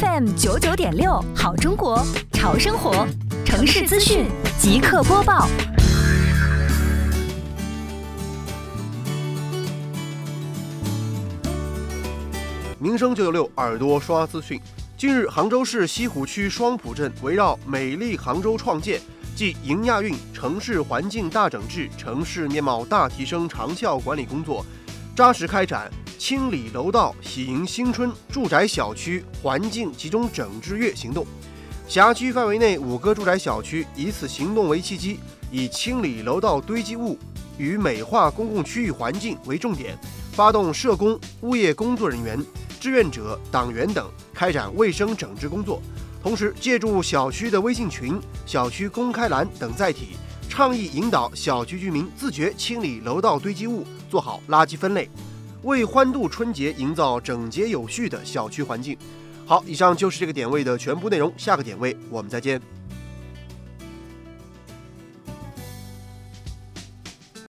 FM 九九点六，好中国，潮生活，城市资讯即刻播报。民生九九六耳朵刷资讯。近日，杭州市西湖区双浦镇围绕“美丽杭州创建”即迎亚运城市环境大整治、城市面貌大提升长效管理工作，扎实开展清理楼道、喜迎新春住宅小区环境集中整治月行动。辖区范围内五个住宅小区以此行动为契机，以清理楼道堆积物与美化公共区域环境为重点，发动社工、物业工作人员。志愿者、党员等开展卫生整治工作，同时借助小区的微信群、小区公开栏等载体，倡议引导小区居民自觉清理楼道堆积物，做好垃圾分类，为欢度春节营造整洁有序的小区环境。好，以上就是这个点位的全部内容，下个点位我们再见。